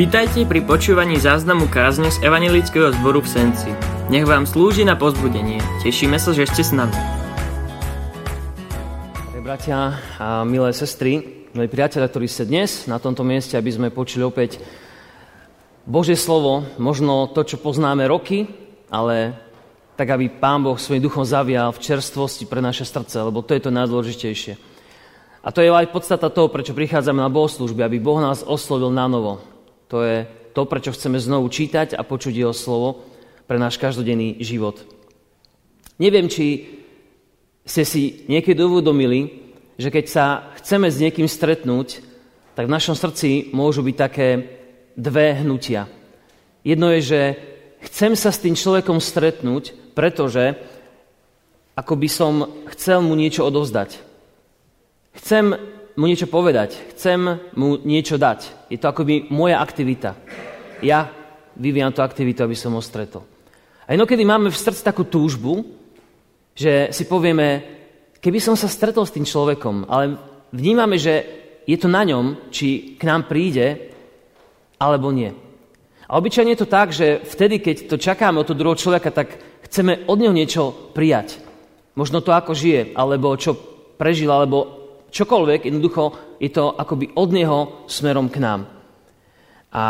Vítajte pri počúvaní záznamu kázne z Evangelického zboru v Senci. Nech vám slúži na pozbudenie. Tešíme sa, že ste s nami. Bratia a milé sestry, milí priatelia, ktorí ste dnes na tomto mieste, aby sme počuli opäť Božie slovo, možno to, čo poznáme roky, ale tak, aby Pán Boh svojim duchom zavial v čerstvosti pre naše srdce, lebo to je to najdôležitejšie. A to je aj podstata toho, prečo prichádzame na bohoslužby, aby Boh nás oslovil na novo. To je to, prečo chceme znovu čítať a počuť Jeho slovo pre náš každodenný život. Neviem, či ste si niekedy uvedomili, že keď sa chceme s niekým stretnúť, tak v našom srdci môžu byť také dve hnutia. Jedno je, že chcem sa s tým človekom stretnúť, pretože ako by som chcel mu niečo odovzdať. Chcem mu niečo povedať, chcem mu niečo dať. Je to akoby moja aktivita. Ja vyvíjam tú aktivitu, aby som ho stretol. A inokedy máme v srdci takú túžbu, že si povieme, keby som sa stretol s tým človekom, ale vnímame, že je to na ňom, či k nám príde, alebo nie. A obyčajne je to tak, že vtedy, keď to čakáme od toho druhého človeka, tak chceme od neho niečo prijať. Možno to, ako žije, alebo čo prežil, alebo čokoľvek, jednoducho je to akoby od Neho smerom k nám. A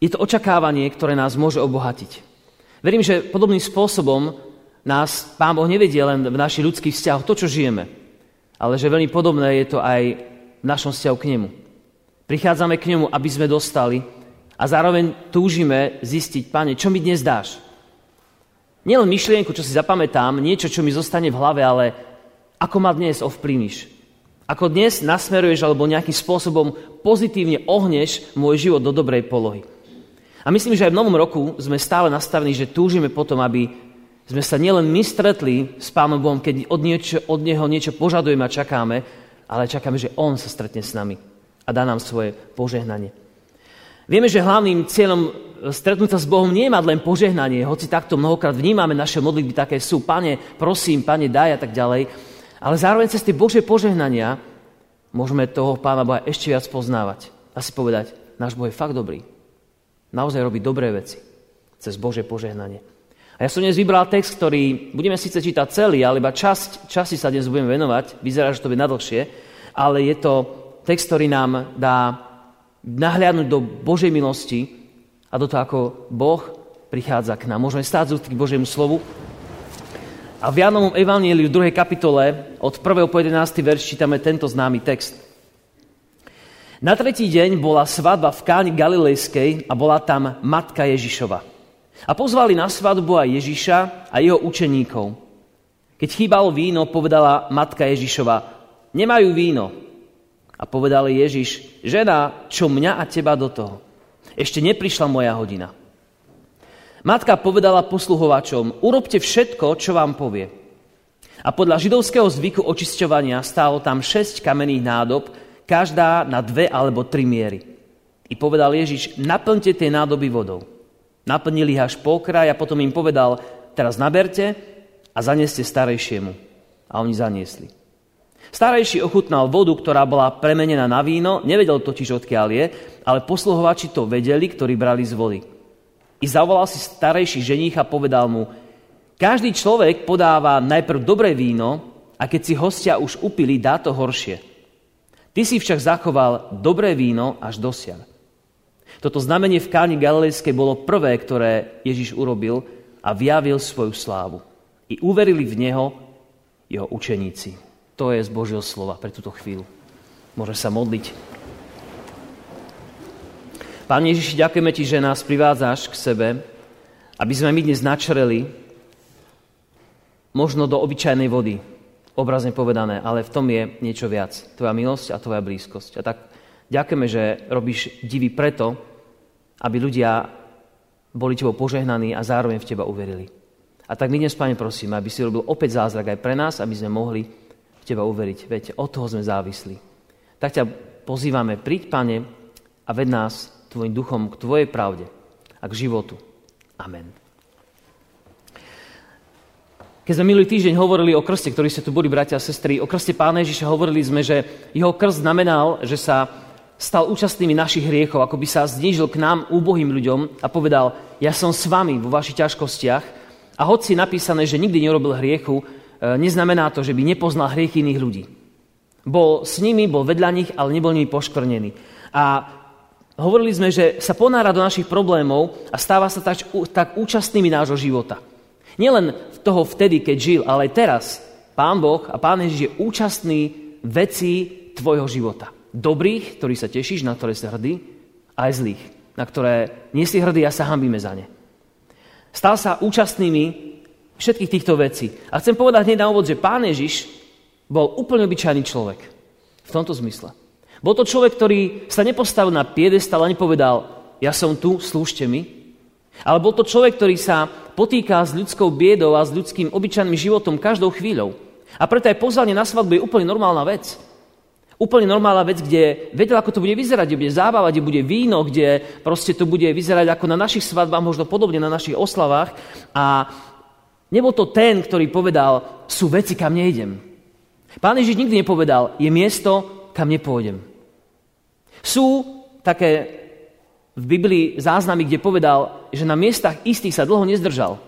je to očakávanie, ktoré nás môže obohatiť. Verím, že podobným spôsobom nás Pán Boh nevedie len v našich ľudských vzťahoch, to, čo žijeme, ale že veľmi podobné je to aj v našom vzťahu k Nemu. Prichádzame k Nemu, aby sme dostali a zároveň túžime zistiť, Pane, čo mi dnes dáš? Nielen myšlienku, čo si zapamätám, niečo, čo mi zostane v hlave, ale ako ma dnes ovplyvníš. Ako dnes nasmeruješ alebo nejakým spôsobom pozitívne ohneš môj život do dobrej polohy. A myslím, že aj v novom roku sme stále nastavení, že túžime potom, aby sme sa nielen my stretli s Pánom Bohom, keď od, niečo, od Neho niečo požadujeme a čakáme, ale čakáme, že On sa stretne s nami a dá nám svoje požehnanie. Vieme, že hlavným cieľom stretnúť sa s Bohom nie je mať len požehnanie, hoci takto mnohokrát vnímame naše modlitby také sú, pane, prosím, pane, daj a tak ďalej, ale zároveň cez tie Božie požehnania môžeme toho Pána Boha ešte viac poznávať. A si povedať, náš Boh je fakt dobrý. Naozaj robí dobré veci cez Božie požehnanie. A ja som dnes vybral text, ktorý budeme síce čítať celý, ale iba časť, časti sa dnes budeme venovať. Vyzerá, že to bude nadlhšie, ale je to text, ktorý nám dá nahliadnúť do Božej milosti a do toho, ako Boh prichádza k nám. Môžeme stáť z k Božiemu slovu a v Jánovom evaníliu v 2. kapitole od 1. po 11. verš čítame tento známy text. Na tretí deň bola svadba v Káni Galilejskej a bola tam matka Ježišova. A pozvali na svadbu aj Ježiša a jeho učeníkov. Keď chýbalo víno, povedala matka Ježišova, nemajú víno. A povedal Ježiš, žena, čo mňa a teba do toho? Ešte neprišla moja hodina. Matka povedala posluhovačom, urobte všetko, čo vám povie. A podľa židovského zvyku očisťovania stálo tam šesť kamenných nádob, každá na dve alebo tri miery. I povedal Ježiš, naplňte tie nádoby vodou. Naplnili ich až po kraj a potom im povedal, teraz naberte a zaneste starejšiemu. A oni zaniesli. Starejší ochutnal vodu, ktorá bola premenená na víno, nevedel totiž odkiaľ je, ale posluhovači to vedeli, ktorí brali z vody. I zavolal si starejší ženích a povedal mu, každý človek podáva najprv dobré víno a keď si hostia už upili, dá to horšie. Ty si však zachoval dobré víno až dosiaľ. Toto znamenie v káni Galilejskej bolo prvé, ktoré Ježiš urobil a vyjavil svoju slávu. I uverili v Neho jeho učeníci. To je z Božieho slova pre túto chvíľu. Môže sa modliť. Pán Ježiši, ďakujeme Ti, že nás privádzaš k sebe, aby sme my dnes načreli možno do obyčajnej vody, obrazne povedané, ale v tom je niečo viac. Tvoja milosť a Tvoja blízkosť. A tak ďakujeme, že robíš divy preto, aby ľudia boli Tebou požehnaní a zároveň v Teba uverili. A tak my dnes, Pane, prosíme, aby si robil opäť zázrak aj pre nás, aby sme mohli v Teba uveriť. Veď od toho sme závislí. Tak ťa pozývame, príď, Pane, a ved nás tvojim duchom k tvojej pravde a k životu. Amen. Keď sme minulý týždeň hovorili o krste, ktorí ste tu boli, bratia a sestry, o krste Pána Ježiša hovorili sme, že jeho krst znamenal, že sa stal účastnými našich hriechov, ako by sa znížil k nám, úbohým ľuďom a povedal, ja som s vami vo vašich ťažkostiach a hoci je napísané, že nikdy nerobil hriechu, e, neznamená to, že by nepoznal hriech iných ľudí. Bol s nimi, bol vedľa nich, ale nebol nimi poškvrnený. A hovorili sme, že sa ponára do našich problémov a stáva sa tak, tak účastnými nášho života. Nielen toho vtedy, keď žil, ale aj teraz. Pán Boh a Pán Ježiš je účastný veci tvojho života. Dobrých, ktorý sa tešíš, na ktoré si hrdý, aj zlých, na ktoré nie si hrdý a sa hambíme za ne. Stal sa účastnými všetkých týchto vecí. A chcem povedať hneď na úvod, že Pán Ježiš bol úplne obyčajný človek. V tomto zmysle. Bol to človek, ktorý sa nepostavil na piedestal a nepovedal, ja som tu, slúžte mi, ale bol to človek, ktorý sa potýka s ľudskou biedou a s ľudským obyčajným životom každou chvíľou. A preto aj pozvanie na svadbu je úplne normálna vec. Úplne normálna vec, kde vedel, ako to bude vyzerať, kde bude zábava, kde bude víno, kde proste to bude vyzerať ako na našich svadbách, možno podobne na našich oslavách. A nebol to ten, ktorý povedal, sú veci, kam nejdem. Pán Ježiš nikdy nepovedal, je miesto, kam nepôjdem. Sú také v Biblii záznamy, kde povedal, že na miestach istých sa dlho nezdržal,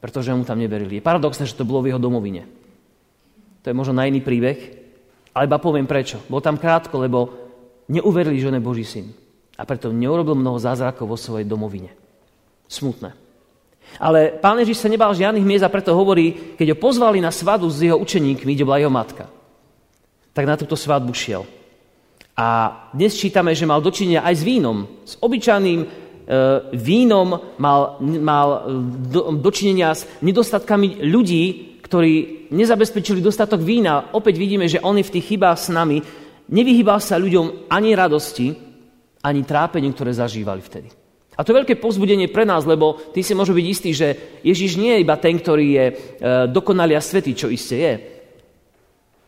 pretože mu tam neverili. Je paradoxné, že to bolo v jeho domovine. To je možno na iný príbeh, ale iba poviem prečo. Bol tam krátko, lebo neuverili, že on je Boží syn. A preto neurobil mnoho zázrakov vo svojej domovine. Smutné. Ale pán Ježiš sa nebal žiadnych miest a preto hovorí, keď ho pozvali na svadu s jeho učeníkmi, kde bola jeho matka, tak na túto svadbu šiel. A dnes čítame, že mal dočinenia aj s vínom. S obyčajným e, vínom mal, mal e, do, dočinenia s nedostatkami ľudí, ktorí nezabezpečili dostatok vína. Opäť vidíme, že on je v tých chybách s nami. Nevyhýbal sa ľuďom ani radosti, ani trápeniu, ktoré zažívali vtedy. A to je veľké pozbudenie pre nás, lebo ty si môže byť istý, že Ježiš nie je iba ten, ktorý je e, dokonalý a svetý, čo iste je,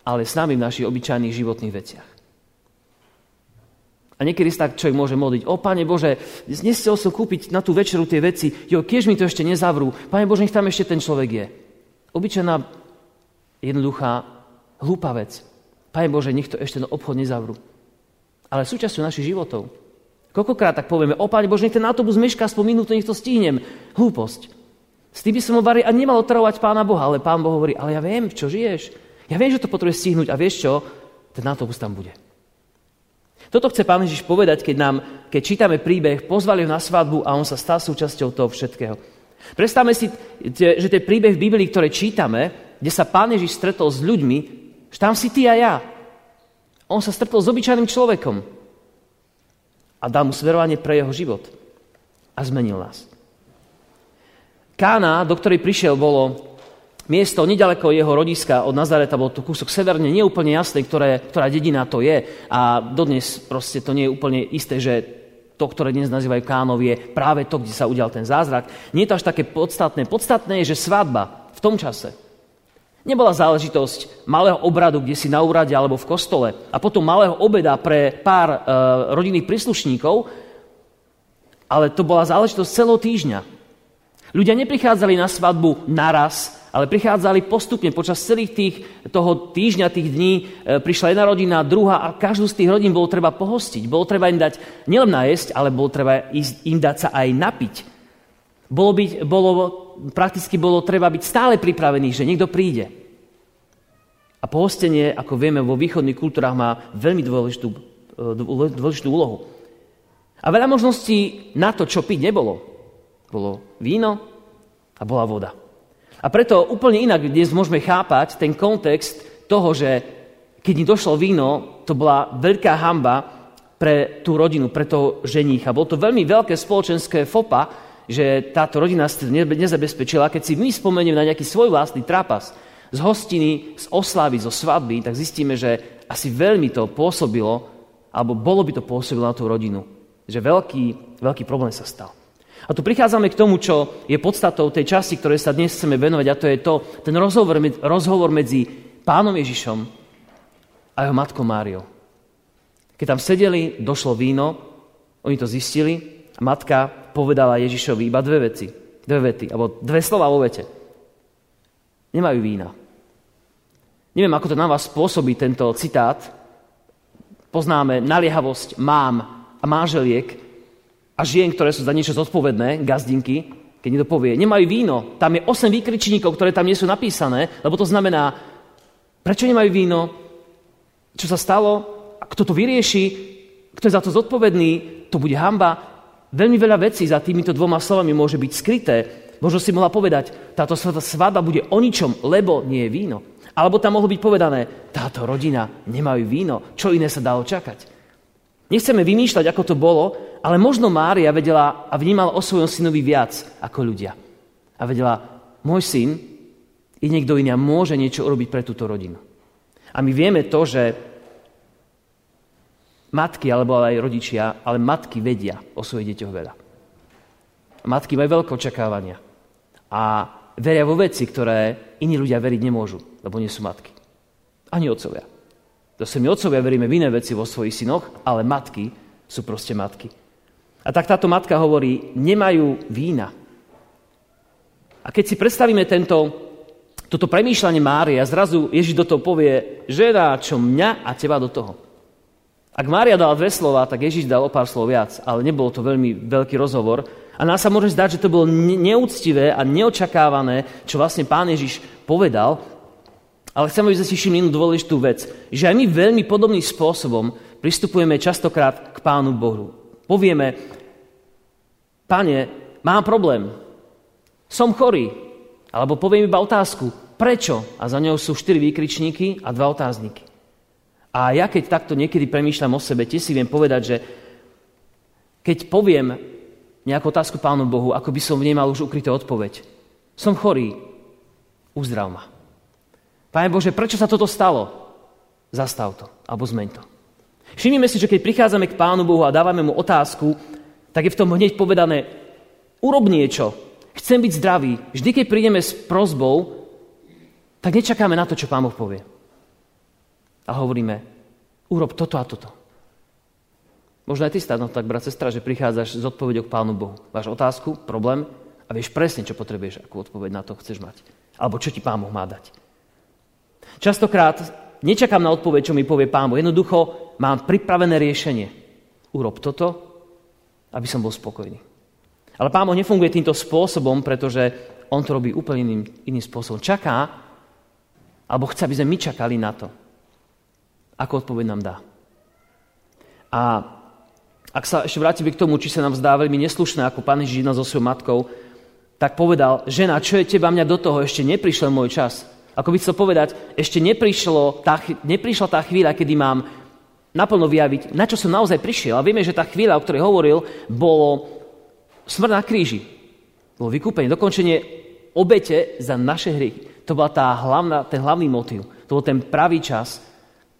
ale s nami v našich obyčajných životných veciach. A niekedy sa tak človek môže modliť, o Pane Bože, nechcel som kúpiť na tú večeru tie veci, jo, kiež mi to ešte nezavrú, Pane Bože, nech tam ešte ten človek je. Obyčajná, jednoduchá, hlúpa vec. Pane Bože, nech to ešte ten obchod nezavrú. Ale súčasťou našich životov. Koľkokrát tak povieme, o Pane Bože, nech ten autobus mešká aspoň minútu, nech to stihnem. Hlúposť. S tým by som hovoril a nemal otravovať Pána Boha, ale Pán Boh hovorí, ale ja viem, čo žiješ. Ja viem, že to potrebuje stihnúť a vieš čo? Ten autobus tam bude. Toto chce Pán Ježiš povedať, keď, nám, keď čítame príbeh, pozvali ho na svadbu a on sa stal súčasťou toho všetkého. Predstavme si, že ten príbeh v Biblii, ktoré čítame, kde sa Pán Ježiš stretol s ľuďmi, že tam si ty a ja. On sa stretol s obyčajným človekom a dal mu sverovanie pre jeho život. A zmenil nás. Kána, do ktorej prišiel, bolo miesto nedaleko jeho rodiska od Nazareta, bol to kúsok severne, nie úplne jasné, ktoré, ktorá dedina to je. A dodnes proste to nie je úplne isté, že to, ktoré dnes nazývajú Kánov, je práve to, kde sa udial ten zázrak. Nie je to až také podstatné. Podstatné je, že svadba v tom čase nebola záležitosť malého obradu, kde si na úrade alebo v kostole a potom malého obeda pre pár e, rodinných príslušníkov, ale to bola záležitosť celého týždňa. Ľudia neprichádzali na svadbu naraz, ale prichádzali postupne počas celých tých, toho týždňa, tých dní, e, prišla jedna rodina, druhá a každú z tých rodín bolo treba pohostiť. Bolo treba im dať nielen najesť, ale bolo treba im dať sa aj napiť. Bolo, byť, bolo, prakticky bolo treba byť stále pripravený, že niekto príde. A pohostenie, ako vieme, vo východných kultúrach má veľmi dôležitú, e, dôležitú úlohu. A veľa možností na to, čo piť nebolo. Bolo víno a bola voda. A preto úplne inak dnes môžeme chápať ten kontext toho, že keď im došlo víno, to bola veľká hamba pre tú rodinu, pre toho ženícha. Bolo to veľmi veľké spoločenské fopa, že táto rodina si to nezabezpečila. Keď si my spomenieme na nejaký svoj vlastný trapas z hostiny, z oslavy, zo svadby, tak zistíme, že asi veľmi to pôsobilo, alebo bolo by to pôsobilo na tú rodinu. Že veľký, veľký problém sa stal. A tu prichádzame k tomu, čo je podstatou tej časti, ktoré sa dnes chceme venovať, a to je to, ten rozhovor, rozhovor medzi pánom Ježišom a jeho matkou Máriou. Keď tam sedeli, došlo víno, oni to zistili a matka povedala Ježišovi iba dve veci, dve vety, alebo dve slova vo vete. Nemajú vína. Neviem, ako to na vás spôsobí tento citát. Poznáme naliehavosť mám a máželiek a žien, ktoré sú za niečo zodpovedné, gazdinky, keď niekto povie, nemajú víno, tam je 8 výkričníkov, ktoré tam nie sú napísané, lebo to znamená, prečo nemajú víno, čo sa stalo, kto to vyrieši, kto je za to zodpovedný, to bude hamba. Veľmi veľa vecí za týmito dvoma slovami môže byť skryté. Možno si mohla povedať, táto svadba bude o ničom, lebo nie je víno. Alebo tam mohlo byť povedané, táto rodina nemajú víno, čo iné sa dalo čakať. Nechceme vymýšľať, ako to bolo, ale možno Mária vedela a vnímala o svojom synovi viac ako ľudia. A vedela, môj syn i niekto iný môže niečo urobiť pre túto rodinu. A my vieme to, že matky, alebo aj rodičia, ale matky vedia o svojich deťoch veľa. Matky majú veľké očakávania. A veria vo veci, ktoré iní ľudia veriť nemôžu, lebo nie sú matky. Ani otcovia. Zase my otcovia veríme v iné veci vo svojich synoch, ale matky sú proste matky. A tak táto matka hovorí, nemajú vína. A keď si predstavíme tento, toto premýšľanie Márie a zrazu Ježiš do toho povie, žena, čo mňa a teba do toho. Ak Mária dala dve slova, tak Ježiš dal o pár slov viac, ale nebolo to veľmi veľký rozhovor. A nás sa môže zdať, že to bolo neúctivé a neočakávané, čo vlastne pán Ježiš povedal, ale chcem, aby sme si všimli jednu dôležitú vec, že aj my veľmi podobným spôsobom pristupujeme častokrát k Pánu Bohu. Povieme, Pane, mám problém, som chorý, alebo poviem iba otázku, prečo? A za ňou sú štyri výkričníky a dva otázniky. A ja keď takto niekedy premýšľam o sebe, tie si viem povedať, že keď poviem nejakú otázku Pánu Bohu, ako by som vnímal už ukrytú odpoveď. Som chorý, uzdrav ma. Pane Bože, prečo sa toto stalo? Zastav to, alebo zmeň to. Všimnime si, že keď prichádzame k Pánu Bohu a dávame mu otázku, tak je v tom hneď povedané, urob niečo, chcem byť zdravý. Vždy, keď prídeme s prozbou, tak nečakáme na to, čo Pán Boh povie. A hovoríme, urob toto a toto. Možno aj ty stáno tak, brat, sestra, že prichádzaš s odpovedou k Pánu Bohu. Máš otázku, problém a vieš presne, čo potrebuješ, akú odpoveď na to chceš mať. Alebo čo ti Pán Boh má dať. Častokrát nečakám na odpoveď, čo mi povie pán Boh. Jednoducho mám pripravené riešenie. Urob toto, aby som bol spokojný. Ale pán Boh nefunguje týmto spôsobom, pretože on to robí úplne iným, iným spôsobom. Čaká, alebo chce, aby sme my čakali na to, ako odpoveď nám dá. A ak sa ešte vrátime k tomu, či sa nám zdá veľmi neslušné, ako pán Ježiš so svojou matkou, tak povedal, žena, čo je teba mňa do toho, ešte neprišiel môj čas. Ako by chcel povedať, ešte tá, neprišla tá chvíľa, kedy mám naplno vyjaviť, na čo som naozaj prišiel. A vieme, že tá chvíľa, o ktorej hovoril, bolo smrť na kríži. Bolo vykúpenie, dokončenie obete za naše hry. To bola tá ten hlavný motiv. To bol ten pravý čas,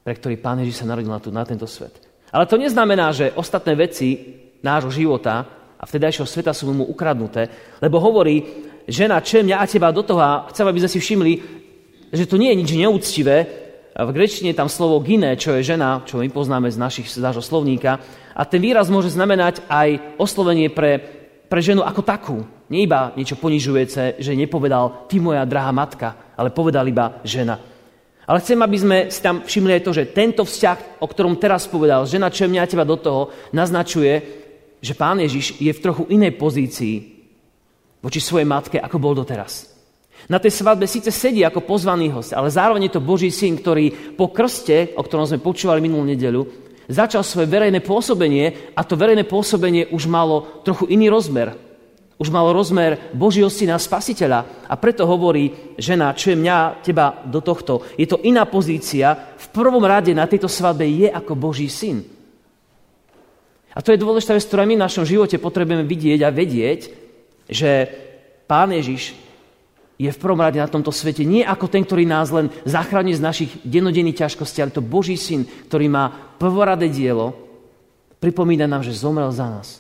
pre ktorý Pán Ježiš sa narodil na, tu, na tento svet. Ale to neznamená, že ostatné veci nášho života a vtedajšieho sveta sú mu ukradnuté, lebo hovorí, žena, čo mňa a teba do toho a chcem, aby sme si všimli, že to nie je nič neúctivé. V grečtine je tam slovo gine, čo je žena, čo my poznáme z, našich, z nášho slovníka. A ten výraz môže znamenať aj oslovenie pre, pre ženu ako takú. Nie iba niečo ponižujúce, že nepovedal ty moja drahá matka, ale povedal iba žena. Ale chcem, aby sme si tam všimli aj to, že tento vzťah, o ktorom teraz povedal, žena, čo mňa teba do toho, naznačuje, že pán Ježiš je v trochu inej pozícii voči svojej matke, ako bol doteraz. Na tej svadbe síce sedí ako pozvaný host, ale zároveň je to Boží syn, ktorý po krste, o ktorom sme počúvali minulú nedelu, začal svoje verejné pôsobenie a to verejné pôsobenie už malo trochu iný rozmer. Už malo rozmer Božieho syna spasiteľa. A preto hovorí žena, čo je mňa, teba do tohto. Je to iná pozícia. V prvom rade na tejto svadbe je ako Boží syn. A to je dôležitá vec, ktorá my v našom živote potrebujeme vidieť a vedieť, že Pán Ježiš je v prvom rade na tomto svete nie ako ten, ktorý nás len zachráni z našich denodenných ťažkostí, ale to Boží syn, ktorý má prvoradé dielo, pripomína nám, že zomrel za nás.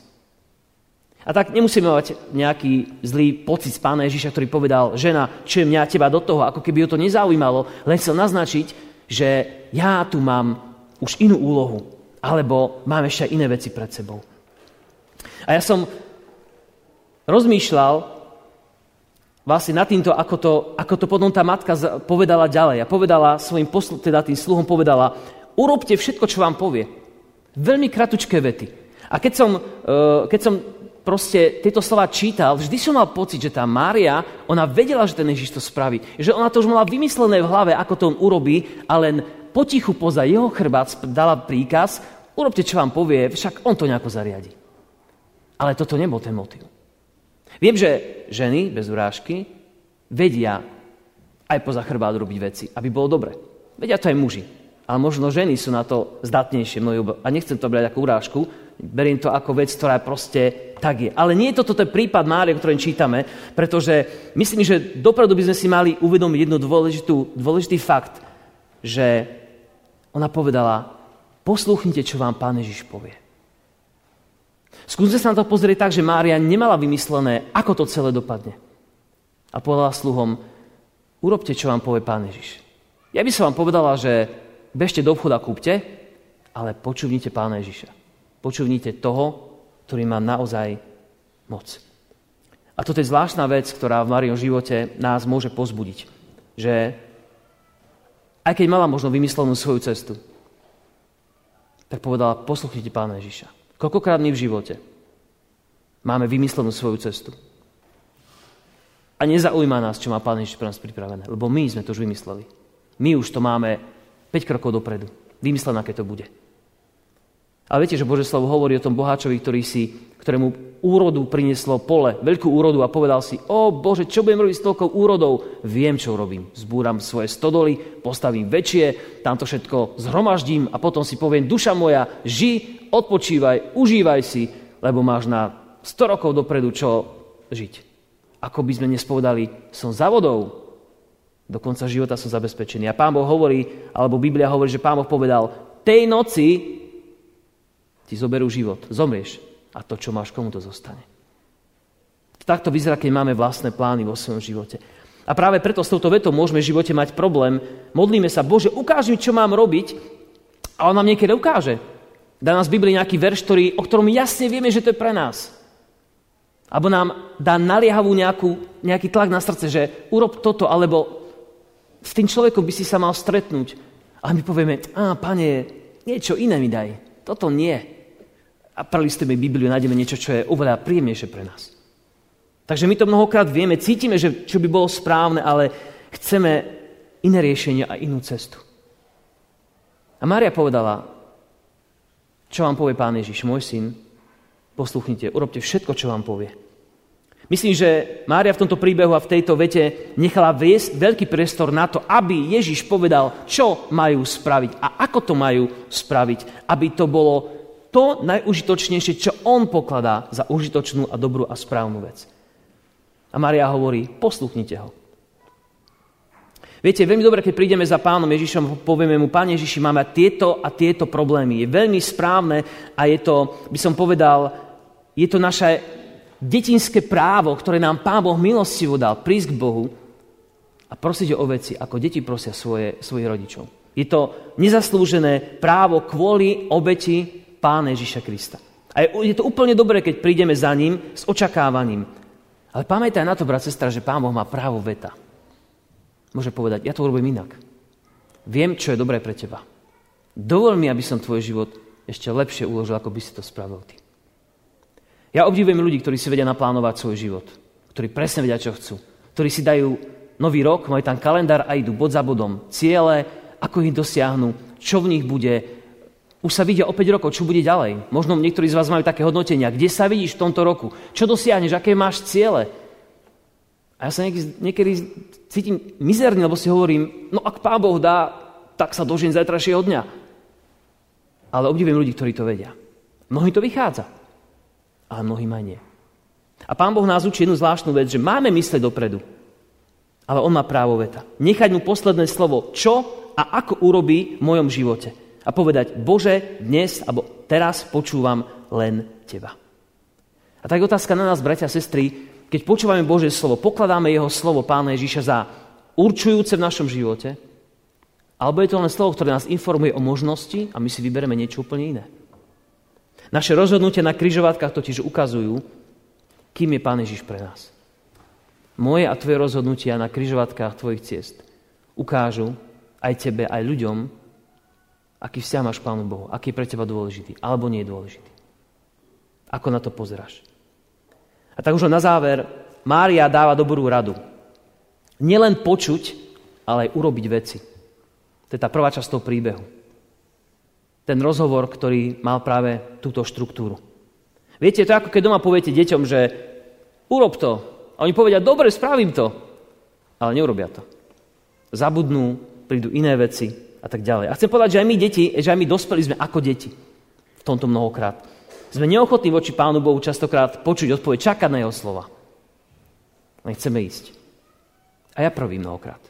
A tak nemusíme mať nejaký zlý pocit z pána Ježiša, ktorý povedal, žena, čo je mňa teba do toho, ako keby ho to nezaujímalo, len chcel naznačiť, že ja tu mám už inú úlohu, alebo mám ešte aj iné veci pred sebou. A ja som rozmýšľal vlastne nad týmto, ako to, ako to potom tá matka povedala ďalej. A povedala svojim posl- teda tým sluhom povedala, urobte všetko, čo vám povie. Veľmi kratučké vety. A keď som, uh, keď som proste tieto slova čítal, vždy som mal pocit, že tá Mária, ona vedela, že ten Ježiš to spraví. Že ona to už mala vymyslené v hlave, ako to on urobí, a len potichu poza jeho chrbát dala príkaz, urobte, čo vám povie, však on to nejako zariadi. Ale toto nebol ten motiv. Viem, že ženy bez urážky vedia aj poza chrbát robiť veci, aby bolo dobre. Vedia to aj muži. Ale možno ženy sú na to zdatnejšie. A nechcem to brať ako urážku, beriem to ako vec, ktorá proste tak je. Ale nie je to ten prípad Márie, o ktorom čítame, pretože myslím, že dopredu by sme si mali uvedomiť jednu dôležitú, dôležitý fakt, že ona povedala, poslúchnite, čo vám Pán Ježiš povie. Skúste sa na to pozrieť tak, že Mária nemala vymyslené, ako to celé dopadne. A povedala sluhom, urobte, čo vám povie Pán Ježiš. Ja by som vám povedala, že bežte do obchoda, kúpte, ale počúvnite Pána Ježiša. Počúvnite toho, ktorý má naozaj moc. A toto je zvláštna vec, ktorá v Mariom živote nás môže pozbudiť. Že aj keď mala možno vymyslenú svoju cestu, tak povedala, posluchnite Pána Ježiša. Koľkokrát my v živote máme vymyslenú svoju cestu. A nezaujíma nás, čo má Pán Ježiš pre nás pripravené, lebo my sme to už vymysleli. My už to máme 5 krokov dopredu. Vymyslené, aké to bude. Ale viete, že Bože slovo hovorí o tom boháčovi, ktorý si, ktorému úrodu prinieslo pole, veľkú úrodu a povedal si, o Bože, čo budem robiť s toľkou úrodou? Viem, čo robím. Zbúram svoje stodoly, postavím väčšie, tamto všetko zhromaždím a potom si poviem, duša moja, ži, odpočívaj, užívaj si, lebo máš na 100 rokov dopredu čo žiť. Ako by sme nespovedali, som za vodou, do konca života som zabezpečený. A Pán Boh hovorí, alebo Biblia hovorí, že Pán Boh povedal, tej noci ti zoberú život, zomrieš a to, čo máš, komu to zostane. Takto vyzerá, keď máme vlastné plány vo svojom živote. A práve preto s touto vetou môžeme v živote mať problém. Modlíme sa, Bože, ukáž mi, čo mám robiť, a on nám niekedy ukáže. Dá nás v Biblii nejaký verš, ktorý, o ktorom jasne vieme, že to je pre nás. Alebo nám dá naliehavú nejakú, nejaký tlak na srdce, že urob toto, alebo s tým človekom by si sa mal stretnúť. A my povieme, a pane, niečo iné mi daj. Toto nie a prelistujeme Bibliu, nájdeme niečo, čo je oveľa príjemnejšie pre nás. Takže my to mnohokrát vieme, cítime, že čo by bolo správne, ale chceme iné riešenie a inú cestu. A Mária povedala, čo vám povie Pán Ježiš, môj syn, posluchnite, urobte všetko, čo vám povie. Myslím, že Mária v tomto príbehu a v tejto vete nechala viesť veľký priestor na to, aby Ježiš povedal, čo majú spraviť a ako to majú spraviť, aby to bolo to najužitočnejšie, čo on pokladá za užitočnú a dobrú a správnu vec. A Maria hovorí, posluchnite ho. Viete, veľmi dobre, keď prídeme za pánom Ježišom, povieme mu, pán Ježiši, máme tieto a tieto problémy. Je veľmi správne a je to, by som povedal, je to naše detinské právo, ktoré nám pán Boh milostivo dal, prísť k Bohu a prosiť o veci, ako deti prosia svoje, svojich rodičov. Je to nezaslúžené právo kvôli obeti Pána Ježiša Krista. A je to úplne dobré, keď prídeme za ním s očakávaním. Ale pamätaj na to, brat, sestra, že Pán Boh má právo veta. Môže povedať, ja to urobím inak. Viem, čo je dobré pre teba. Dovol mi, aby som tvoj život ešte lepšie uložil, ako by si to spravil ty. Ja obdivujem ľudí, ktorí si vedia naplánovať svoj život. Ktorí presne vedia, čo chcú. Ktorí si dajú nový rok, majú tam kalendár a idú bod za bodom. Ciele, ako ich dosiahnu, čo v nich bude, už sa vidia o 5 rokov, čo bude ďalej. Možno niektorí z vás majú také hodnotenia. Kde sa vidíš v tomto roku? Čo dosiahneš? Aké máš ciele? A ja sa niekedy, niekedy cítim mizerný, lebo si hovorím, no ak Pán Boh dá, tak sa dožijem zajtrajšieho dňa. Ale obdivujem ľudí, ktorí to vedia. Mnohí to vychádza, ale mnohí aj nie. A Pán Boh nás učí jednu zvláštnu vec, že máme mysleť dopredu, ale On má právo veta. Nechať mu posledné slovo, čo a ako urobí v mojom živote a povedať, Bože, dnes alebo teraz počúvam len Teba. A tak otázka na nás, bratia a sestry, keď počúvame Bože slovo, pokladáme Jeho slovo Pána Ježíša za určujúce v našom živote, alebo je to len slovo, ktoré nás informuje o možnosti a my si vybereme niečo úplne iné. Naše rozhodnutia na kryžovatkách totiž ukazujú, kým je Pán Ježiš pre nás. Moje a tvoje rozhodnutia na kryžovatkách tvojich ciest ukážu aj tebe, aj ľuďom, Aký vzťah máš Pánu Bohu? Aký je pre teba dôležitý? Alebo nie je dôležitý? Ako na to pozeráš? A tak už na záver, Mária dáva dobrú radu. Nielen počuť, ale aj urobiť veci. To je tá prvá časť toho príbehu. Ten rozhovor, ktorý mal práve túto štruktúru. Viete, to je ako keď doma poviete deťom, že urob to. A oni povedia, dobre, spravím to. Ale neurobia to. Zabudnú, prídu iné veci, a tak ďalej. A chcem povedať, že aj my deti, že aj my dospeli sme ako deti. V tomto mnohokrát. Sme neochotní voči Pánu Bohu častokrát počuť odpoveď, čakať na Jeho slova. Len chceme ísť. A ja prvý mnohokrát.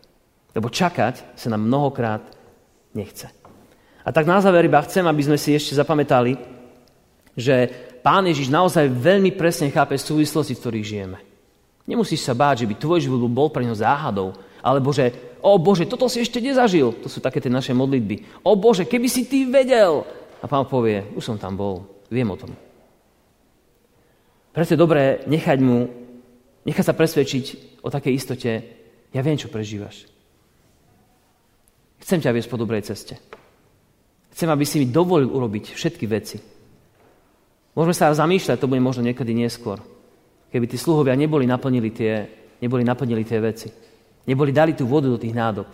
Lebo čakať sa nám mnohokrát nechce. A tak na záver iba chcem, aby sme si ešte zapamätali, že Pán Ježiš naozaj veľmi presne chápe súvislosti, v ktorých žijeme. Nemusíš sa báť, že by tvoj život bol pre neho záhadou, alebo že O Bože, toto si ešte nezažil. To sú také tie naše modlitby. O Bože, keby si ty vedel. A pán povie, už som tam bol, viem o tom. Preto je dobré nechať mu, nechať sa presvedčiť o takej istote, ja viem, čo prežívaš. Chcem ťa viesť po dobrej ceste. Chcem, aby si mi dovolil urobiť všetky veci. Môžeme sa zamýšľať, to bude možno niekedy neskôr. Keby tí sluhovia neboli naplnili tie, neboli naplnili tie veci. Neboli dali tú vodu do tých nádob.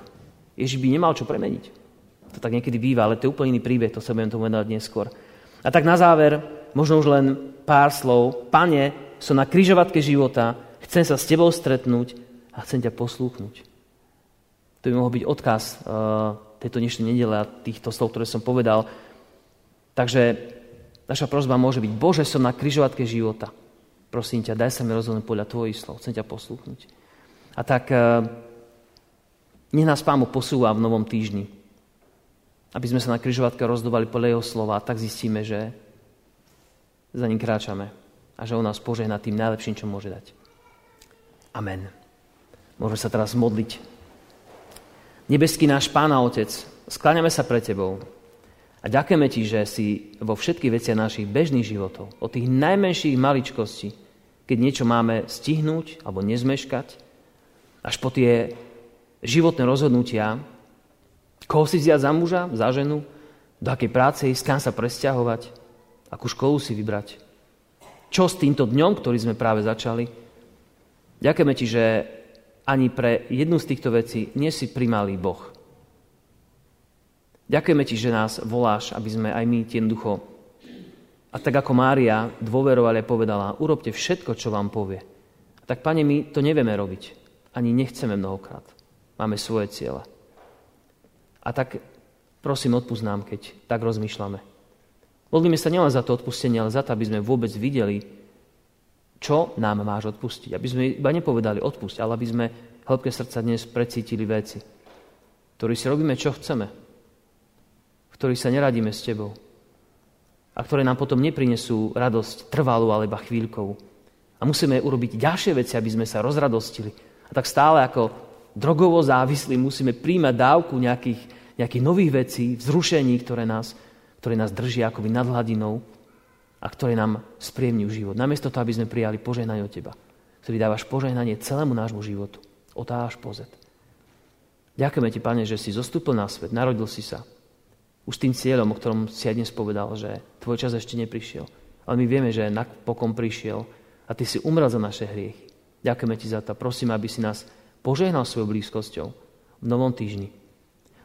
Ježiš by nemal čo premeniť. To tak niekedy býva, ale to je úplne iný príbeh, to sa budem tomu venovať neskôr. A tak na záver, možno už len pár slov. Pane, som na kryžovatke života, chcem sa s tebou stretnúť a chcem ťa poslúchnuť. To by mohol byť odkaz uh, tejto dnešnej nedele a týchto slov, ktoré som povedal. Takže naša prozba môže byť, Bože, som na kryžovatke života. Prosím ťa, daj sa mi rozhodnúť podľa tvojich slov, chcem ťa poslúchnuť. A tak eh, nech nás Pán posúva v novom týždni. Aby sme sa na kryžovatke rozdovali podľa jeho slova tak zistíme, že za ním kráčame a že on nás požehná tým najlepším, čo môže dať. Amen. Môžeme sa teraz modliť. Nebeský náš Pán a Otec, skláňame sa pre Tebou a ďakujeme Ti, že si vo všetkých veciach našich bežných životov, od tých najmenších maličkostí, keď niečo máme stihnúť alebo nezmeškať, až po tie životné rozhodnutia, koho si vziať za muža, za ženu, do akej práce ísť, kam sa presťahovať, akú školu si vybrať. Čo s týmto dňom, ktorý sme práve začali? Ďakujeme ti, že ani pre jednu z týchto vecí nie si primalý Boh. Ďakujeme ti, že nás voláš, aby sme aj my jednoducho a tak ako Mária dôverovali a povedala, urobte všetko, čo vám povie. Tak, pane, my to nevieme robiť ani nechceme mnohokrát. Máme svoje ciele. A tak prosím, odpust nám, keď tak rozmýšľame. Modlíme sa nielen za to odpustenie, ale za to, aby sme vôbec videli, čo nám máš odpustiť. Aby sme iba nepovedali odpusť, ale aby sme hĺbke srdca dnes precítili veci, ktorí si robíme, čo chceme, v ktorých sa neradíme s tebou a ktoré nám potom neprinesú radosť trvalú alebo chvíľkovú. A musíme urobiť ďalšie veci, aby sme sa rozradostili, a tak stále ako drogovo závislí musíme príjmať dávku nejakých, nejakých nových vecí, vzrušení, ktoré nás, ktoré nás držia akoby nad hladinou a ktoré nám spriemňujú život. Namiesto toho, aby sme prijali požehnanie od Teba, ktorý dávaš požehnanie celému nášmu životu. A až po Z. Ďakujeme Ti, Pane, že si zostúpil na svet, narodil si sa. Už tým cieľom, o ktorom si aj dnes povedal, že Tvoj čas ešte neprišiel. Ale my vieme, že napokon prišiel a Ty si umrel za naše hriechy. Ďakujeme Ti za to. Prosím, aby si nás požehnal svojou blízkosťou v novom týždni.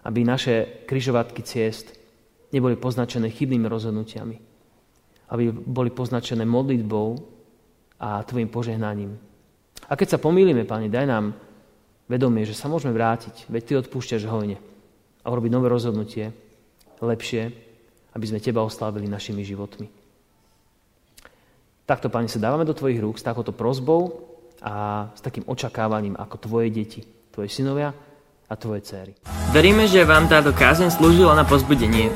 Aby naše kryžovatky ciest neboli poznačené chybnými rozhodnutiami. Aby boli poznačené modlitbou a Tvojim požehnaním. A keď sa pomýlime, Pane, daj nám vedomie, že sa môžeme vrátiť, veď Ty odpúšťaš hojne a urobiť nové rozhodnutie, lepšie, aby sme Teba oslávili našimi životmi. Takto, Pane, sa dávame do Tvojich rúk s takouto prozbou a s takým očakávaním ako tvoje deti, tvoje synovia a tvoje céry. Veríme, že vám táto kázeň slúžila na pozbudenie.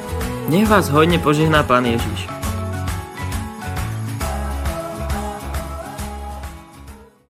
Nech vás hodne požehná Pán Ježiš.